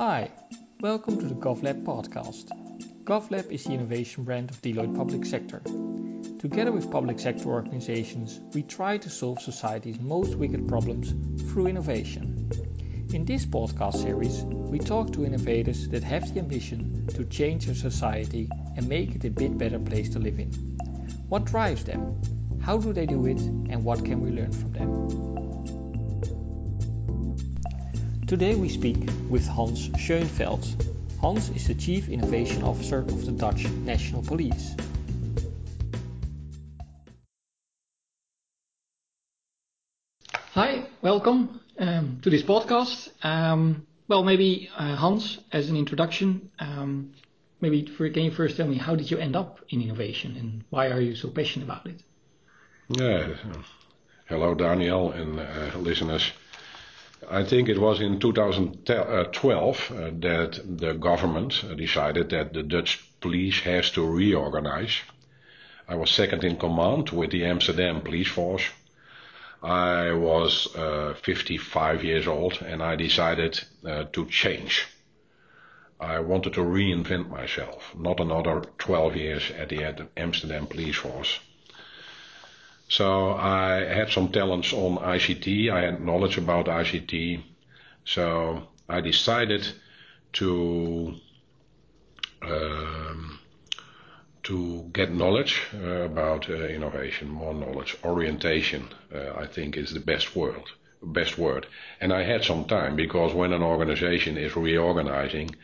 Hi, welcome to the GovLab podcast. GovLab is the innovation brand of Deloitte Public Sector. Together with public sector organizations, we try to solve society's most wicked problems through innovation. In this podcast series, we talk to innovators that have the ambition to change our society and make it a bit better place to live in. What drives them? How do they do it? And what can we learn from them? Today we speak with Hans Schonfeld. Hans is the Chief Innovation Officer of the Dutch National Police. Hi, welcome um, to this podcast. Um, well, maybe uh, Hans, as an introduction, um, maybe for, can you first tell me how did you end up in innovation and why are you so passionate about it? Yeah, hello Daniel and uh, listeners. I think it was in 2012 uh, that the government decided that the Dutch police has to reorganize. I was second in command with the Amsterdam police force. I was uh, 55 years old and I decided uh, to change. I wanted to reinvent myself, not another 12 years at the Amsterdam police force. So I had some talents on ICT. I had knowledge about ICT. So I decided to um, to get knowledge uh, about uh, innovation, more knowledge, orientation. Uh, I think is the best word. Best word. And I had some time because when an organization is reorganizing,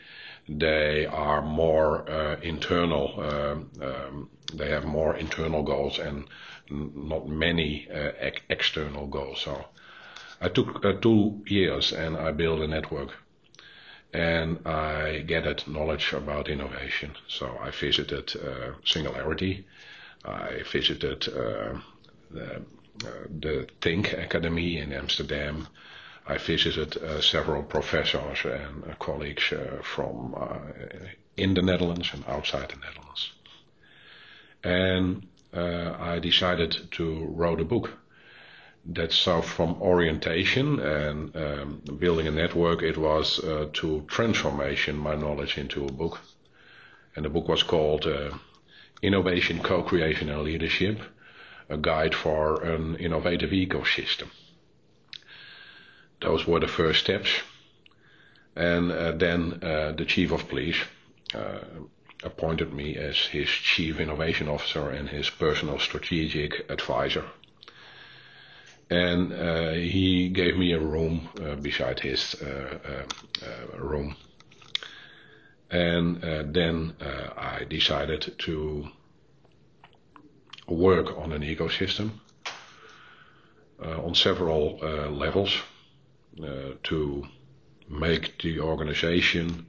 they are more uh, internal. Um, um, they have more internal goals and not many uh, ex external goals. So I took two years and I built a network and I gathered knowledge about innovation. So I visited uh, Singularity, I visited uh, the, uh, the, Think Academy in Amsterdam. I visited uh, several professors and uh, colleagues from in the Netherlands and outside the Netherlands. And I decided to write a book. That's so from orientation and um, building a network, it was uh, to transformation my knowledge into a book. And the book was called uh, Innovation, Co-Creation and Leadership, a guide for an innovative ecosystem. Those were the first steps. And uh, then uh, the chief of police uh, appointed me as his chief innovation officer and his personal strategic advisor. And uh, he gave me a room uh, beside his uh, uh, uh room. And uh, then I decided to work on an ecosystem on several levels to make the organization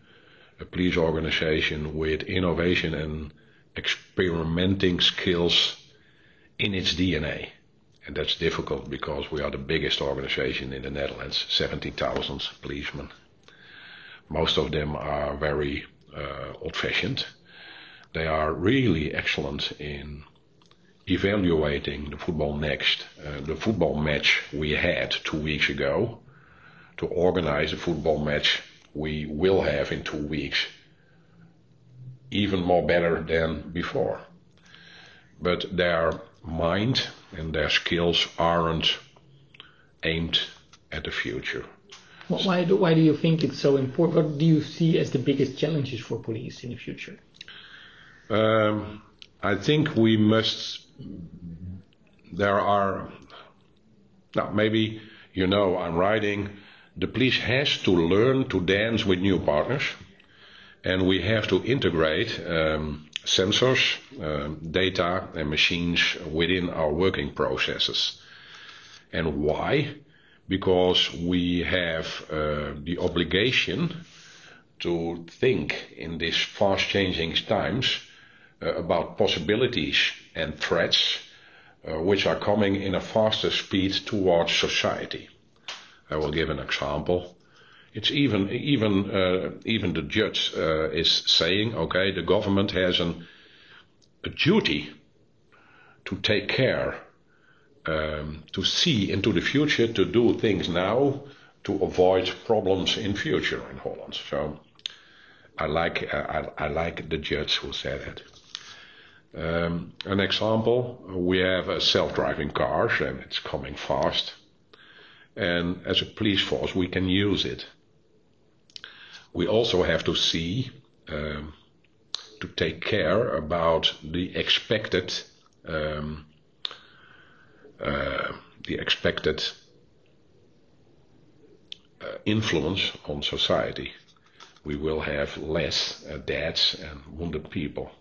a police organization with innovation and experimenting skills in its DNA. And that's difficult because we are the biggest organization in the Netherlands, 70,000 policemen. Most of them are very uh, old-fashioned. They are really excellent in evaluating the football next, uh, the football match we had two weeks ago, to organize a football match we will have in two weeks even more better than before. But their mind and their skills aren't aimed at the future. Why do, why do you think it's so important? What do you see as the biggest challenges for police in the future? Um, I think we must. There are. Now, maybe you know I'm writing the police has to learn to dance with new partners, and we have to integrate um, sensors, um, data, and machines within our working processes. And why? Because we have uh, the obligation to think in these fast changing times uh, about possibilities and threats uh, which are coming in a faster speed towards society. I will give an example. It's even even uh, even the judge uh, is saying, okay, the government has an, a duty to take care, um, to see into the future, to do things now, to avoid problems in future in Holland. So I like I, I like the judge who said it. Um, an example: we have self-driving cars and it's coming fast. And as a police force, we can use it. We also have to see um, to take care about the expected um, uh, the expected uh, influence on society. We will have less uh, deaths and wounded people.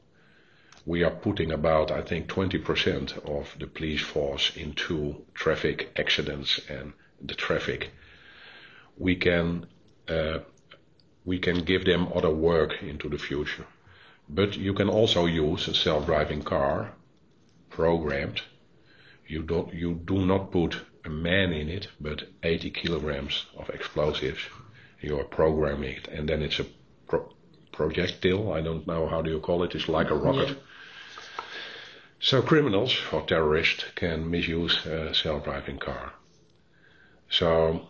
We are putting about, I think, 20% of the police force into traffic accidents and the traffic. We can uh, we can give them other work into the future. But you can also use a self-driving car programmed. You don't you do not put a man in it, but 80 kilograms of explosives. You are programming it, and then it's a pro- projectile. I don't know how do you call it. It's like a rocket. So criminals or terrorists can misuse a self-driving car. So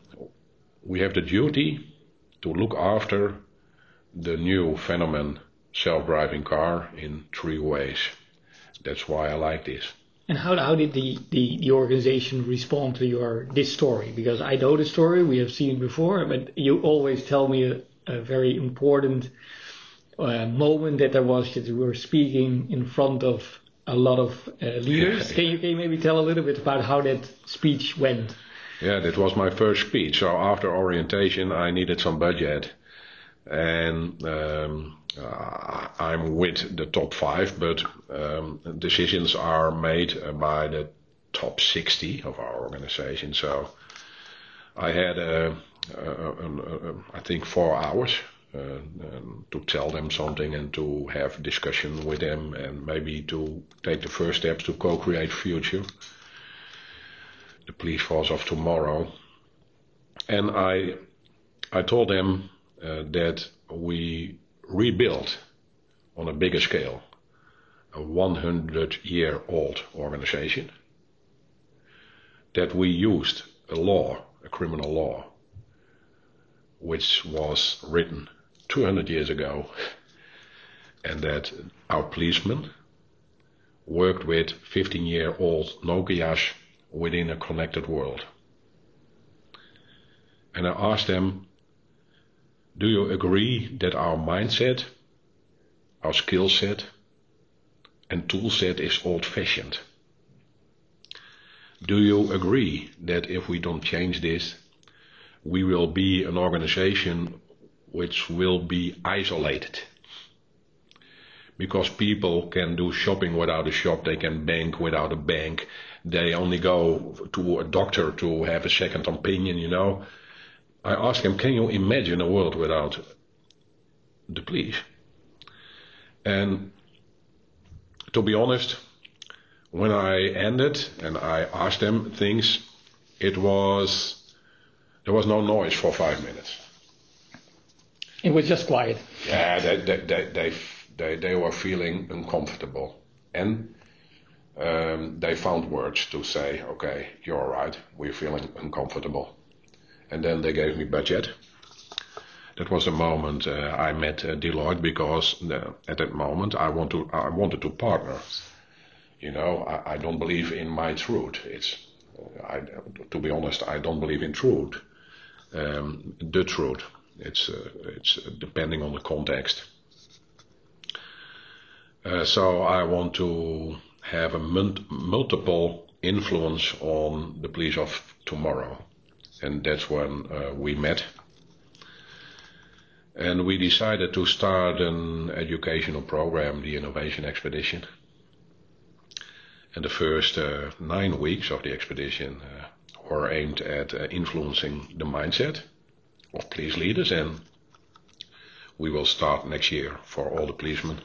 we have the duty to look after the new phenomenon self-driving car in three ways. That's why I like this. And how, how did the, the, the organization respond to your this story? Because I know the story, we have seen it before, but you always tell me a, a very important uh, moment that there was that you were speaking in front of a lot of uh, leaders. can, you, can you maybe tell a little bit about how that speech went? Yeah, that was my first speech. So after orientation, I needed some budget, and um, uh, I'm with the top five, but um, decisions are made by the top 60 of our organization. So I had, I think, four hours uh, to tell them something and to have discussion with them and maybe to take the first steps to co-create future the police force of tomorrow. And I, I told them uh, that we rebuilt on a bigger scale a 100 year old organization, that we used a law, a criminal law, which was written 200 years ago, and that our policemen worked with 15 year old Nokia's within a connected world. And I asked them, do you agree that our mindset, our skill set, and tool set is old fashioned? Do you agree that if we don't change this, we will be an organization which will be isolated? Because people can do shopping without a shop, they can bank without a bank, they only go to a doctor to have a second opinion, you know. I asked him, can you imagine a world without the police? And to be honest, when I ended and I asked them things, it was there was no noise for five minutes. It was just quiet. Yeah, they they they they, they, they were feeling uncomfortable, and um, they found words to say, okay, you're all right, we're feeling uncomfortable. And then they gave me budget. That was a moment uh, I met uh, Deloitte because uh, at that moment I want to I wanted to partner. You know, I, I don't believe in my truth. It's I, to be honest, I don't believe in truth. Um, the truth. It's uh, it's depending on the context. Uh, so I want to have a multiple influence on the police of tomorrow. And that's when uh, we met. And we decided to start an educational program, the Innovation Expedition. And the first uh, nine weeks of the expedition uh, were aimed at uh, influencing the mindset of police leaders. And we will start next year for all the policemen.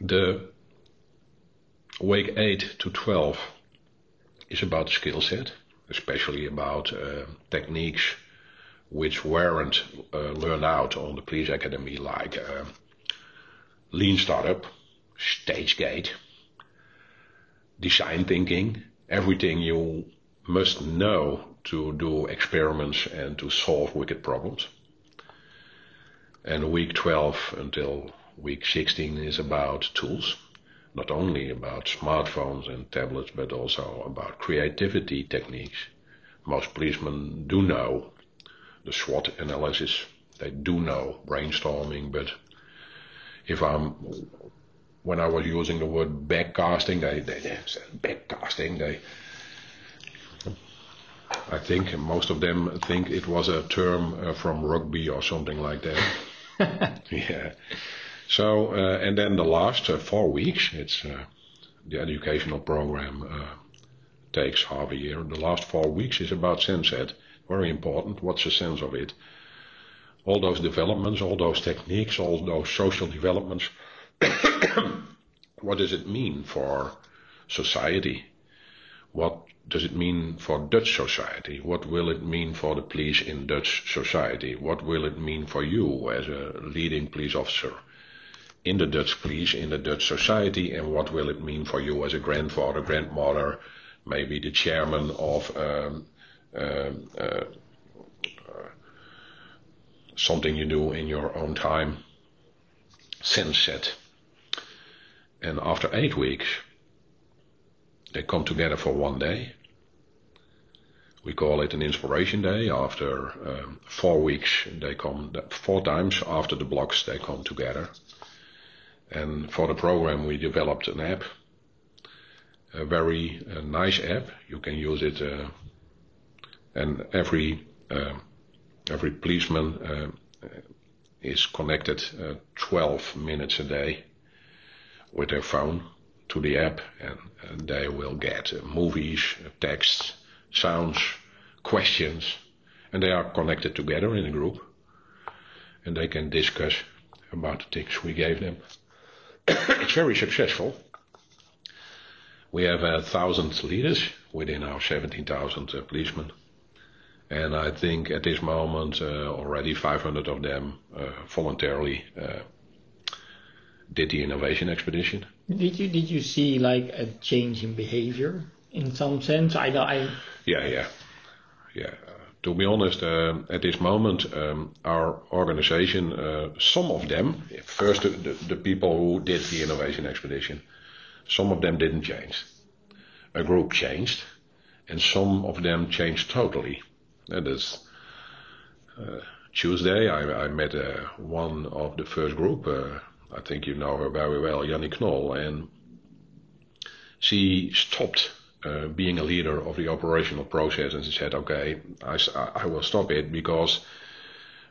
The week 8 to 12 is about skill set, especially about uh, techniques which weren't uh, learned out on the police academy, like uh, lean startup, stage gate, design thinking, everything you must know to do experiments and to solve wicked problems. And week 12 until week 16 is about tools, not only about smartphones and tablets, but also about creativity techniques. Most policemen do know the SWOT analysis, they do know brainstorming, but if I'm when I was using the word backcasting, they, they, they said backcasting. They, I think most of them think it was a term uh, from rugby or something like that. yeah. So uh, and then the last uh, four weeks, it's uh, the educational program takes half a year. The last four weeks is about SenSet. Very important. What's the sense of it? All those developments, all those techniques, all those social developments what does it mean for society? What does it mean for Dutch society? What will it mean for the police in Dutch society? What will it mean for you as a leading police officer in the Dutch police, in the Dutch society? And what will it mean for you as a grandfather, grandmother, maybe the chairman of um, um, uh, something you do in your own time? SenSet. And after eight weeks, they come together for one day. We call it an inspiration day. After um, four weeks, they come four times after the blocks, they come together. And for the program, we developed an app, a very uh, nice app. You can use it, uh, and every uh, every policeman uh, is connected uh, 12 minutes a day with their phone to the app and, they will get uh, movies, texts, sounds, questions, and they are connected together in a group and they can discuss about the things we gave them. It's very successful. We have a thousand leaders within our 17,000 uh, policemen. And I think at this moment uh, already 500 of them uh, voluntarily uh, did the innovation expedition. Did you did you see like a change in behavior in some sense? I I yeah yeah yeah. To be honest, uh, at this moment, um, our organization, uh, some of them, first the, people who did the innovation expedition, some of them didn't change. A group changed, and some of them changed totally. That is. Uh, Tuesday, I, met uh, one of the first group, I think you know her very well, Jannie Knoll, and she stopped uh, being a leader of the operational process and she said, okay, I, I will stop it because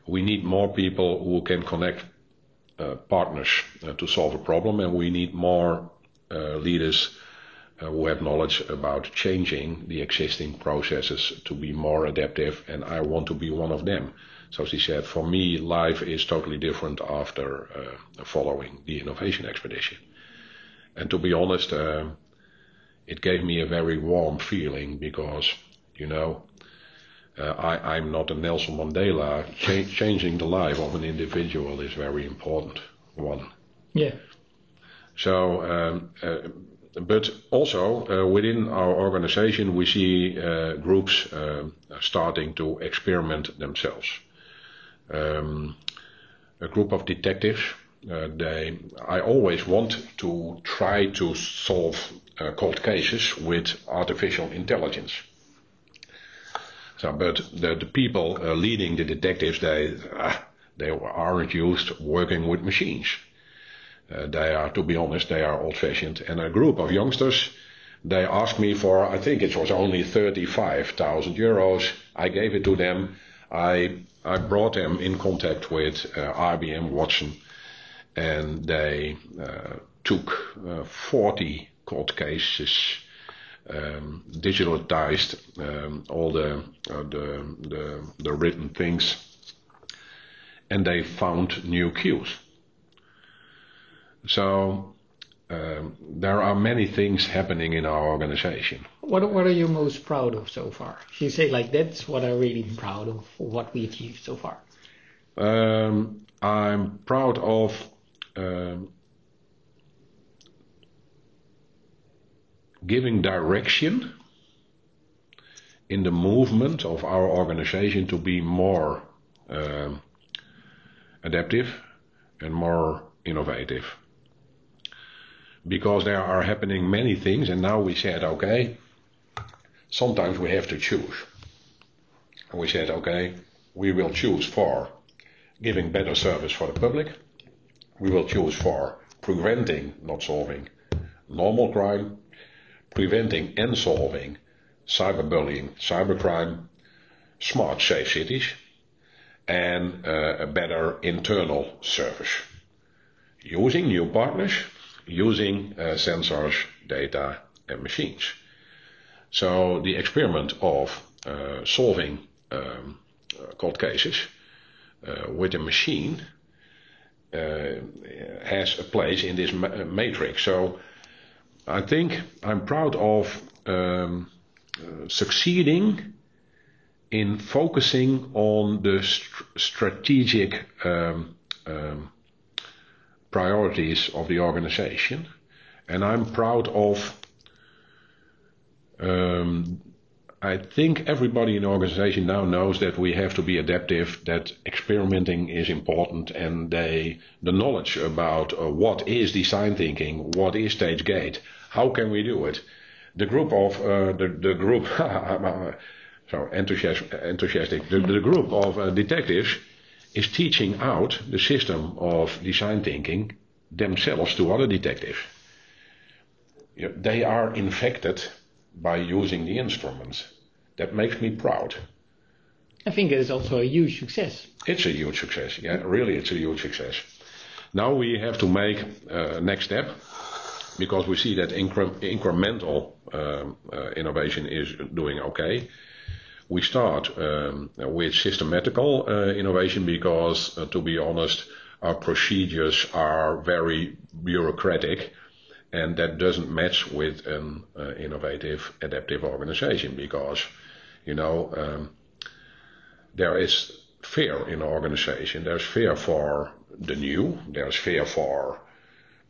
we need more people who can connect uh, partners uh, to solve a problem and we need more leaders who have knowledge about changing the existing processes to be more adaptive and I want to be one of them. So she said, for me, life is totally different after following the innovation expedition. And to be honest, it gave me a very warm feeling because, you know, uh, I, I'm not a Nelson Mandela. Ch- changing the life of an individual is very important. One. Yeah. So, um, uh, but also uh, within our organization, we see uh, groups uh, starting to experiment themselves um, a group of detectives. Uh, they, I always want to try to solve uh, cold cases with artificial intelligence. So, but the, the people uh, leading the detectives, they, uh, they aren't used working with machines. Uh, they are, to be honest, they are old-fashioned. And a group of youngsters, they asked me for, I think it was only 35,000 euros. I gave it to them. I I brought them in contact with uh, IBM Watson, and they uh, took uh, 40 court cases, um, digitalized um, all the, uh, the, the the written things, and they found new cues. So um, there are many things happening in our organization. What What are you most proud of so far? You say like that's what I'm really proud of what we achieved so far. Um, I'm proud of um, giving direction in the movement of our organization to be more um, adaptive and more innovative. Because there are happening many things, and now we said, okay, sometimes we have to choose. And we said, okay, we will choose for giving better service for the public. We will choose for preventing, not solving, normal crime, preventing and solving cyberbullying, cybercrime, smart safe cities, and uh, a better internal service. Using new partners, using uh, sensors, data, and machines. So the experiment of uh, solving um, cold cases uh, with a machine uh, has a place in this ma- matrix. So I think I'm proud of um, uh, succeeding in focusing on the st- strategic um, um, priorities of the organization. And I'm proud of I think everybody in the organization now knows that we have to be adaptive, that experimenting is important, and they, the knowledge about uh, what is design thinking, what is stage gate, how can we do it. The group of uh, the the group, so enthusiastic, enthusiastic. The, the group of uh, detectives is teaching out the system of design thinking themselves to other detectives. They are infected by using the instruments. That makes me proud. I think it is also a huge success. It's a huge success. Yeah, really, it's a huge success. Now we have to make a uh, next step because we see that incre- incremental um, uh, innovation is doing okay. We start um, with systematical uh, innovation because, uh, to be honest, our procedures are very bureaucratic and that doesn't match with an uh, innovative, adaptive organization because, you know, um, there is fear in an organization. There's fear for the new. There's fear for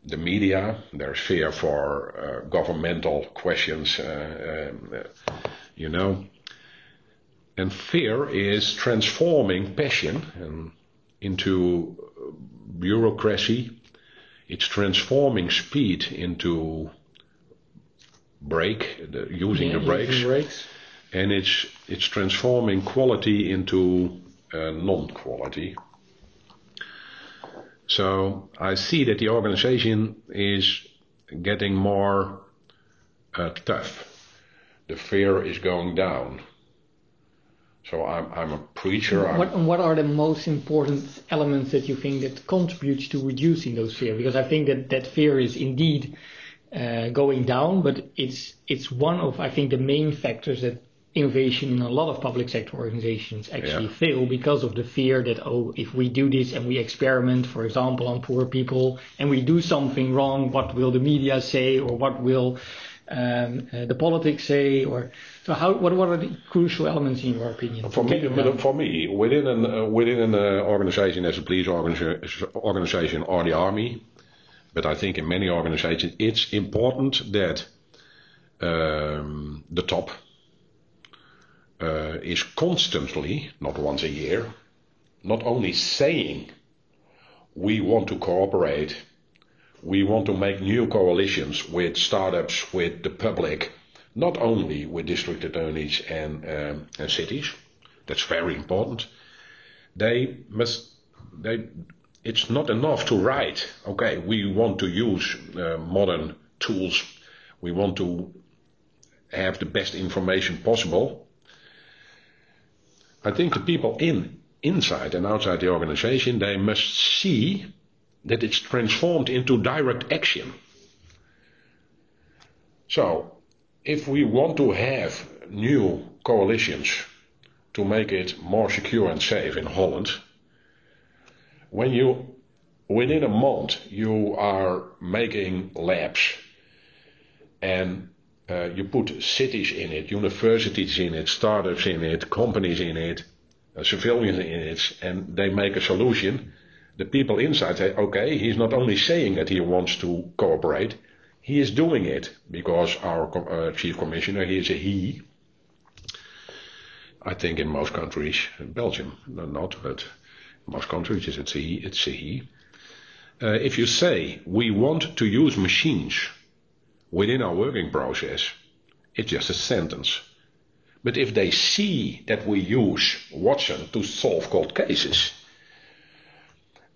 the media. There's fear for uh, governmental questions, uh, um, you know. And fear is transforming passion into bureaucracy it's transforming speed into brake, the, using yeah, the brakes, using brakes, and it's it's transforming quality into uh, non-quality. So I see that the organization is getting more uh, tough. The fear is going down. So I'm, I'm a preacher. What, I'm what are the most important elements that you think that contributes to reducing those fear? Because I think that that fear is indeed uh, going down, but it's it's one of I think the main factors that innovation in a lot of public sector organizations actually yeah. fail because of the fear that oh if we do this and we experiment for example on poor people and we do something wrong what will the media say or what will the politics say, or so how? What, are the crucial elements in your opinion? For me, for me, within an uh, within an uh, organization as a police organiza- organization or the army, but I think in many organizations it's important that um, the top uh, is constantly, not once a year, not only saying we want to cooperate we want to make new coalitions with startups, with the public, not only with district attorneys and, um, and cities. That's very important. They must, they, it's not enough to write, okay, we want to use uh, modern tools, we want to have the best information possible. I think the people in inside and outside the organization, they must see that it's transformed into direct action. So, if we want to have new coalitions to make it more secure and safe in Holland, when you, within a month, you are making labs and uh, you put cities in it, universities in it, startups in it, companies in it, uh, civilians in it, and they make a solution the people inside say, okay, he's not only saying that he wants to cooperate, he is doing it because our uh, chief commissioner, he is a he. I think in most countries, in Belgium, not, but most countries it's a he. It's a he. Uh, if you say we want to use machines within our working process, it's just a sentence. But if they see that we use Watson to solve cold cases,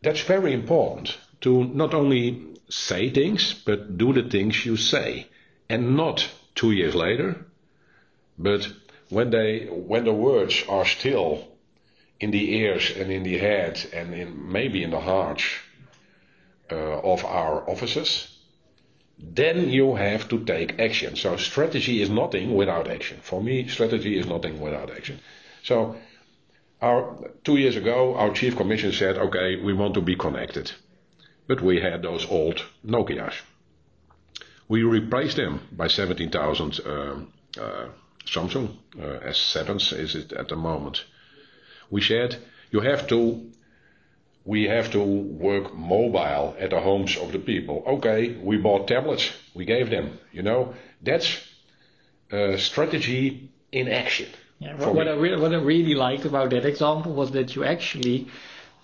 that's very important to not only say things, but do the things you say. And not two years later, but when they when the words are still in the ears and in the head and in maybe in the hearts uh, of our officers, then you have to take action. So strategy is nothing without action. For me, strategy is nothing without action. So two years ago, our chief commissioner said, okay, we want to be connected. But we had those old Nokias. We replaced them by 17,000 uh, uh, Samsung uh, S7s is it at the moment. We said you have to we have to work mobile at the homes of the people. Okay, we bought tablets, we gave them. You know, that's a strategy in action. Yeah, what, what I, re- what I really liked about that example was that you actually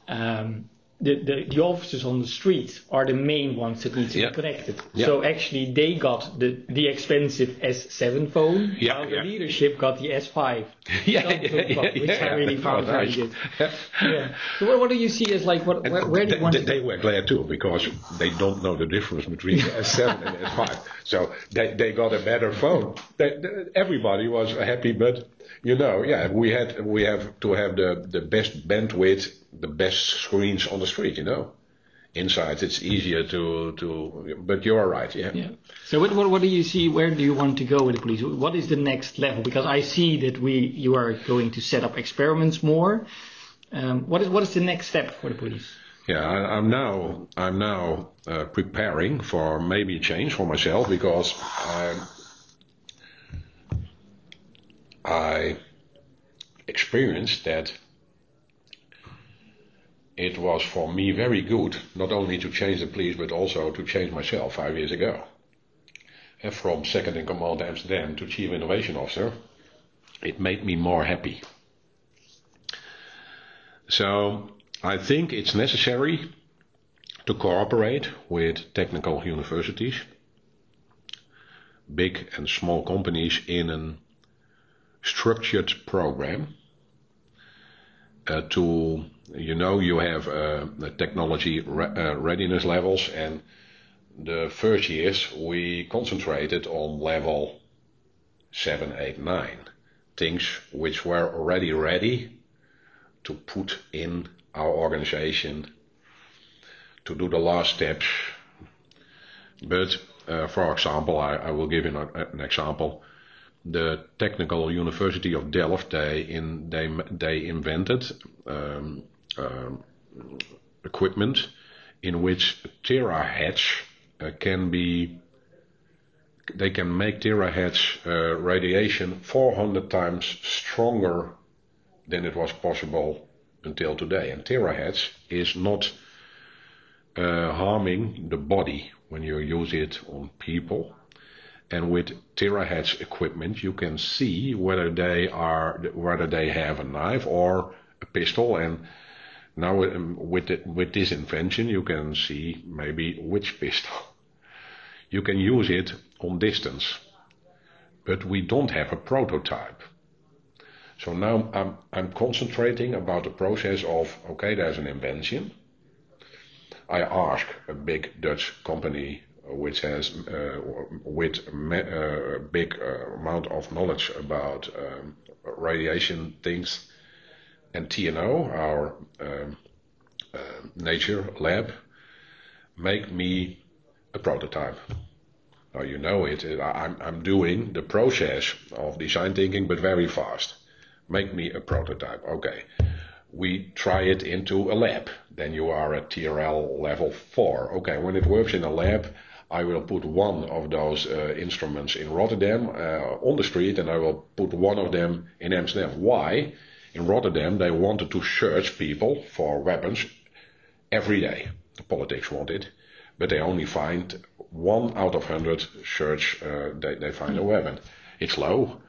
um, the, the, the officers on the street are the main ones that need to yeah. be connected. Yeah. So actually, they got the, the expensive S7 phone, yeah, while the leadership got the S5. yeah, phone, which I really found very good. Yeah. So what, what, do you see as like what where, where do you they, want they, to? They were glad too because they don't know the difference between S7 and S5. So they, they got a better phone. They, everybody was happy, but you know, yeah, we had we have to have the the best bandwidth the best screens on the street, you know. Inside, it's easier to, to but you are right, yeah. yeah. So what, what, what do you see, where do you want to go with the police? What is the next level? Because I see that we, you are going to set up experiments more. Um, what is, what is the next step for the police? Yeah, I, am now I'm now uh, preparing for maybe a change for myself because I I experienced that it was for me very good not only to change the police but also to change myself five years ago. And from second in command Amsterdam to chief innovation officer, it made me more happy. So I think it's necessary to cooperate with technical universities, big and small companies in a structured program uh, to you know you have uh, technology uh, readiness levels, and the first years we concentrated on level seven, eight, nine, things which were already ready to put in our organization to do the last steps. But for example, I, will give you an example the Technical University of Delft, they in they they invented um, um, equipment in which terahertz uh, can be they can make terahertz uh, radiation 400 times stronger than it was possible until today. And terahertz is not uh, harming the body when you use it on people and with terahertz equipment you can see whether they are whether they have a knife or a pistol. And now um, with the, with this invention you can see maybe which pistol. You can use it on distance but we don't have a prototype. So now I'm I'm concentrating about the process of okay there's an invention. I ask a big Dutch company which has uh, with a uh, big uh, amount of knowledge about um, radiation things, and TNO, our um, uh, nature lab, make me a prototype. Now you know it. I'm, I'm doing the process of design thinking, but very fast. Make me a prototype. Okay. We try it into a lab. Then you are at TRL level four. Okay. When it works in a lab, I will put one of those uh, instruments in Rotterdam uh, on the street and I will put one of them in Amsterdam. Why? In Rotterdam, they wanted to search people for weapons every day. The politics wanted, it, but they only find one out of hundred search, uh, they, they find a weapon. It's low.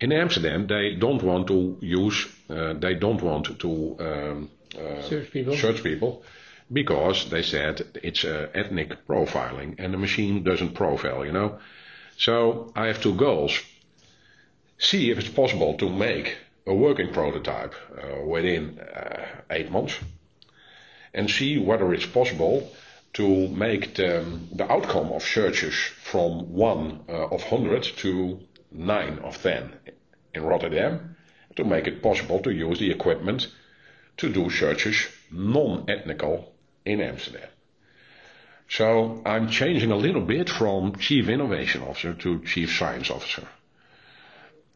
In Amsterdam, they don't want to use, uh, they don't want to um, uh, search people. Search people because they said it's uh, ethnic profiling and the machine doesn't profile, you know. So I have two goals. See if it's possible to make a working prototype uh, within uh, eight months and see whether it's possible to make the, the outcome of searches from one uh, of 100 to nine of 10 in Rotterdam to make it possible to use the equipment to do searches non-ethnical in Amsterdam. So I'm changing a little bit from Chief Innovation Officer to Chief Science Officer.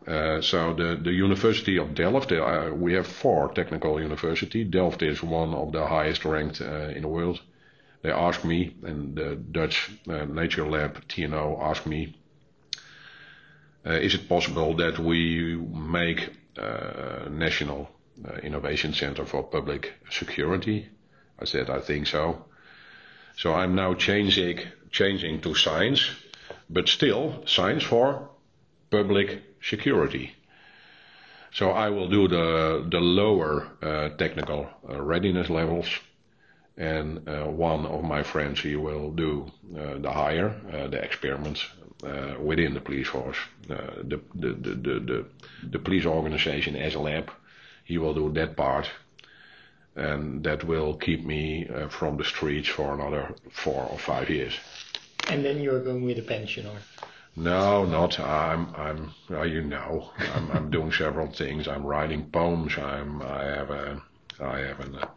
Uh, so the, the University of Delft, uh, we have four technical universities. Delft is one of the highest ranked uh, in the world. They asked me, and the Dutch uh, Nature Lab TNO asked me, uh, is it possible that we make a national innovation center for public security? I said, I think so. So I'm now changing, changing to science, but still science for public security. So I will do the, the lower uh, technical uh, readiness levels and uh, one of my friends he will do uh, the higher, uh, the experiments uh, within the police force, the, the, the, the, the police organization as a lab. He will do that part and that will keep me uh, from the streets for another four or five years. And then you're going with a pension, or? No, not. I'm. I'm. Uh, you know, I'm, I'm doing several things. I'm writing poems. I'm. I have a. I have a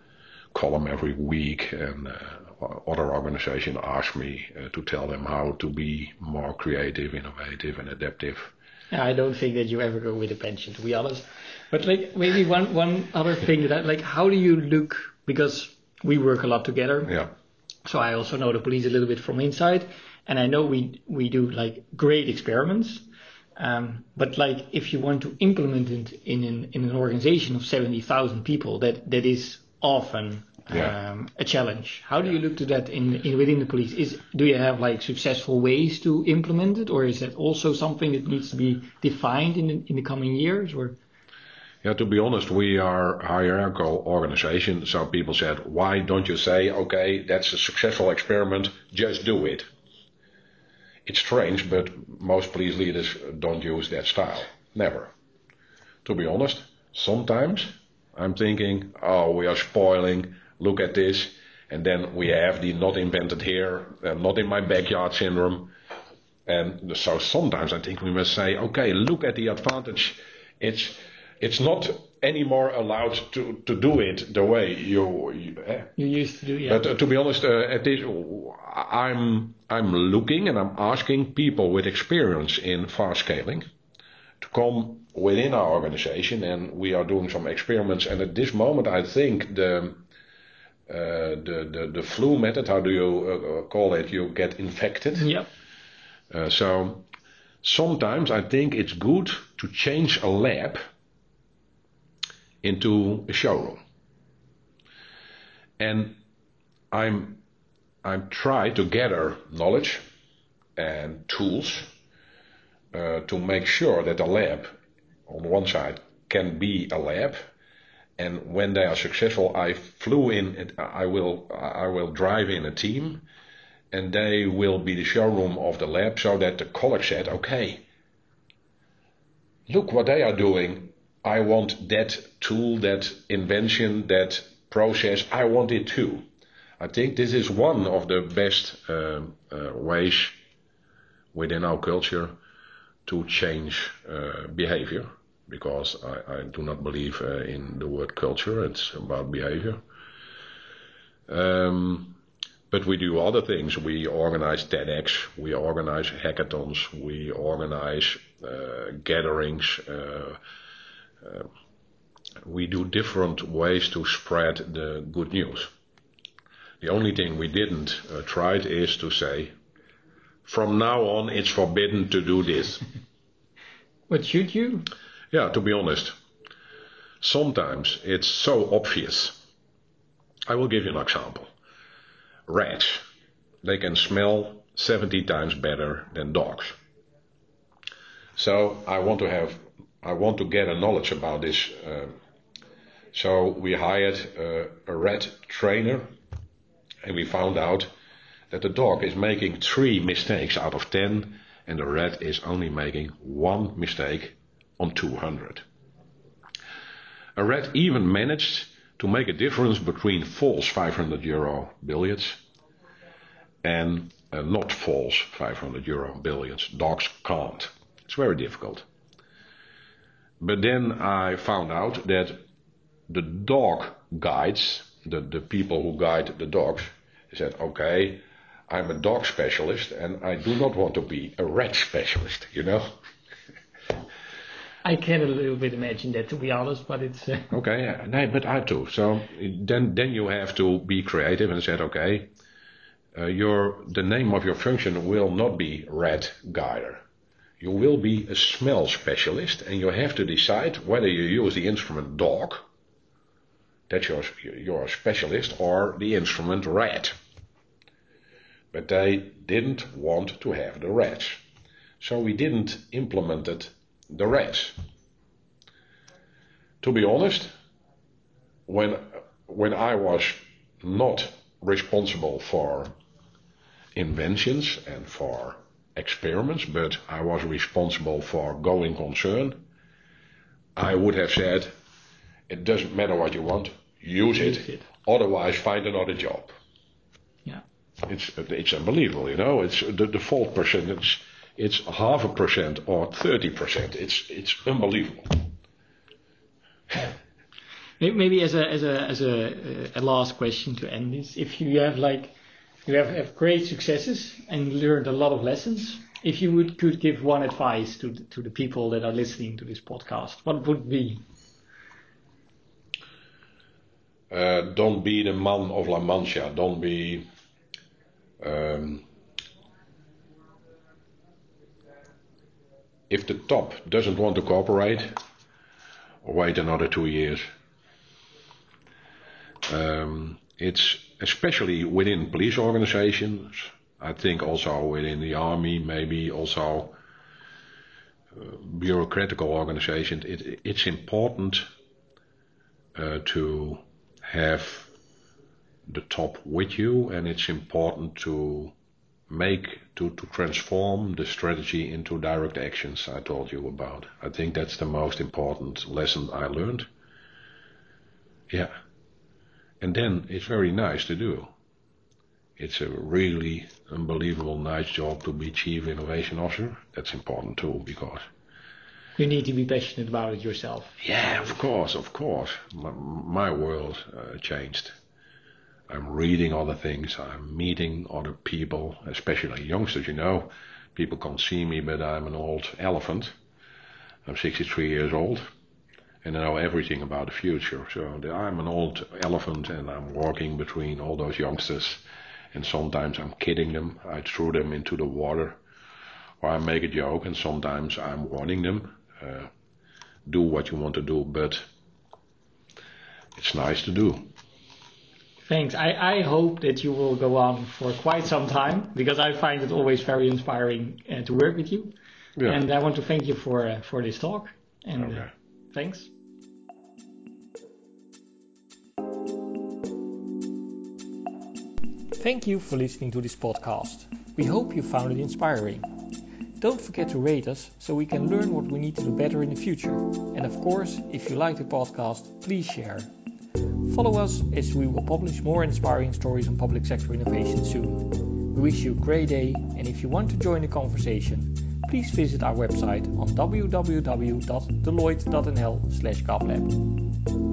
column every week, and uh, other organizations ask me uh, to tell them how to be more creative, innovative, and adaptive. I don't think that you ever go with a pension, to be honest. But like maybe one one other thing that like how do you look because we work a lot together. Yeah. So I also know the police a little bit from inside, and I know we we do like great experiments. Um, but like if you want to implement it in an in an organization of seventy thousand people, that that is often yeah. um, a challenge. How do yeah. you look to that in, in within the police? Is do you have like successful ways to implement it, or is that also something that needs to be defined in the, in the coming years? Or yeah, to be honest, we are hierarchical organization. So people said, why don't you say, okay, that's a successful experiment, just do it. It's strange, but most police leaders don't use that style. Never. To be honest, sometimes I'm thinking, oh, we are spoiling look at this. And then we have the not invented here, uh, not in my backyard syndrome. And so sometimes I think we must say, okay, look at the advantage. It's it's not anymore allowed to, to do it the way you you, eh? you used to do. Yeah. But uh, to be honest, uh, at this, I'm I'm looking and I'm asking people with experience in fast scaling to come within our organization, and we are doing some experiments. And at this moment, I think the uh, the, the, the flu method, how do you uh, uh, call it? You get infected. Yeah. so sometimes I think it's good to change a lab into a showroom. And I'm I'm trying to gather knowledge and tools uh, to make sure that a lab on one side can be a lab and when they are successful, I flew in. I will I will drive in a team, and they will be the showroom of the lab, so that the colleague said, "Okay, look what they are doing. I want that tool, that invention, that process. I want it too." I think this is one of the best uh, uh, ways within our culture to change uh, behavior because I, I do not believe uh, in the word culture. It's about behavior. Um, but we do other things. We organize TEDx, we organize hackathons, we organize uh, gatherings. Uh, we do different ways to spread the good news. The only thing we didn't uh, try is to say, from now on, it's forbidden to do this. What should you? Yeah, to be honest, sometimes it's so obvious. I will give you an example. Rats, they can smell 70 times better than dogs. So I want to have I want to get a knowledge about this. Uh, so we hired uh, a rat trainer and we found out that the dog is making three mistakes out of 10 and the rat is only making one mistake on 200. A rat even managed to make a difference between false 500 euro billiards and uh, not false 500 euro billiards. Dogs can't. It's very difficult. But then I found out that the dog guides, the, the people who guide the dogs, said, okay, I'm a dog specialist and I do not want to be a rat specialist, you know? I can a little bit imagine that, to be honest, but it's. Uh... Okay, yeah, no, but I too. So then, then you have to be creative and said, okay, uh, your the name of your function will not be rat guider. You will be a smell specialist, and you have to decide whether you use the instrument dog. That's your your specialist, or the instrument rat. But they didn't want to have the rats, so we didn't implement it the rats. To be honest, when when I was not responsible for inventions and for experiments, but I was responsible for going concern, I would have said, it doesn't matter what you want, use, use it. it. Otherwise, find another job. Yeah. It's it's unbelievable, you know. It's the, default percentage it's half a percent or 30%. It's, it's unbelievable. Maybe as a, as a, as a, a last question to end this, if you have like, you have, have great successes and learned a lot of lessons, if you would, could give one advice to, to the people that are listening to this podcast, what would be? Uh, don't be the man of La Mancha. Don't be um, if the top doesn't want to cooperate, wait another two years. Um, it's especially within police organizations. I think also within the army, maybe also uh, bureaucratical organizations. It, it's important uh, to have the top with you, and it's important to make to, to transform the strategy into direct actions I told you about. I think that's the most important lesson I learned. Yeah. And then it's very nice to do. It's a really unbelievable nice job to be chief innovation officer. That's important too because you need to be passionate about it yourself. Yeah, of course, of course. My, my world uh, changed. I'm reading other things, I'm meeting other people, especially youngsters, you know. People can't see me, but I'm an old elephant. I'm 63 years old and I know everything about the future. So I'm an old elephant and I'm walking between all those youngsters and sometimes I'm kidding them. I throw them into the water or I make a joke and sometimes I'm warning them. Uh, do what you want to do, but it's nice to do. Thanks. I, I hope that you will go on for quite some time because I find it always very inspiring uh, to work with you. Yeah. And I want to thank you for uh, for this talk. And uh, okay. thanks. Thank you for listening to this podcast. We hope you found it inspiring. Don't forget to rate us so we can learn what we need to do better in the future. And of course, if you like the podcast, please share. Follow us as we will publish more inspiring stories on public sector innovation soon. We wish you a great day and if you want to join the conversation, please visit our website on www.deloitte.nl/govlab.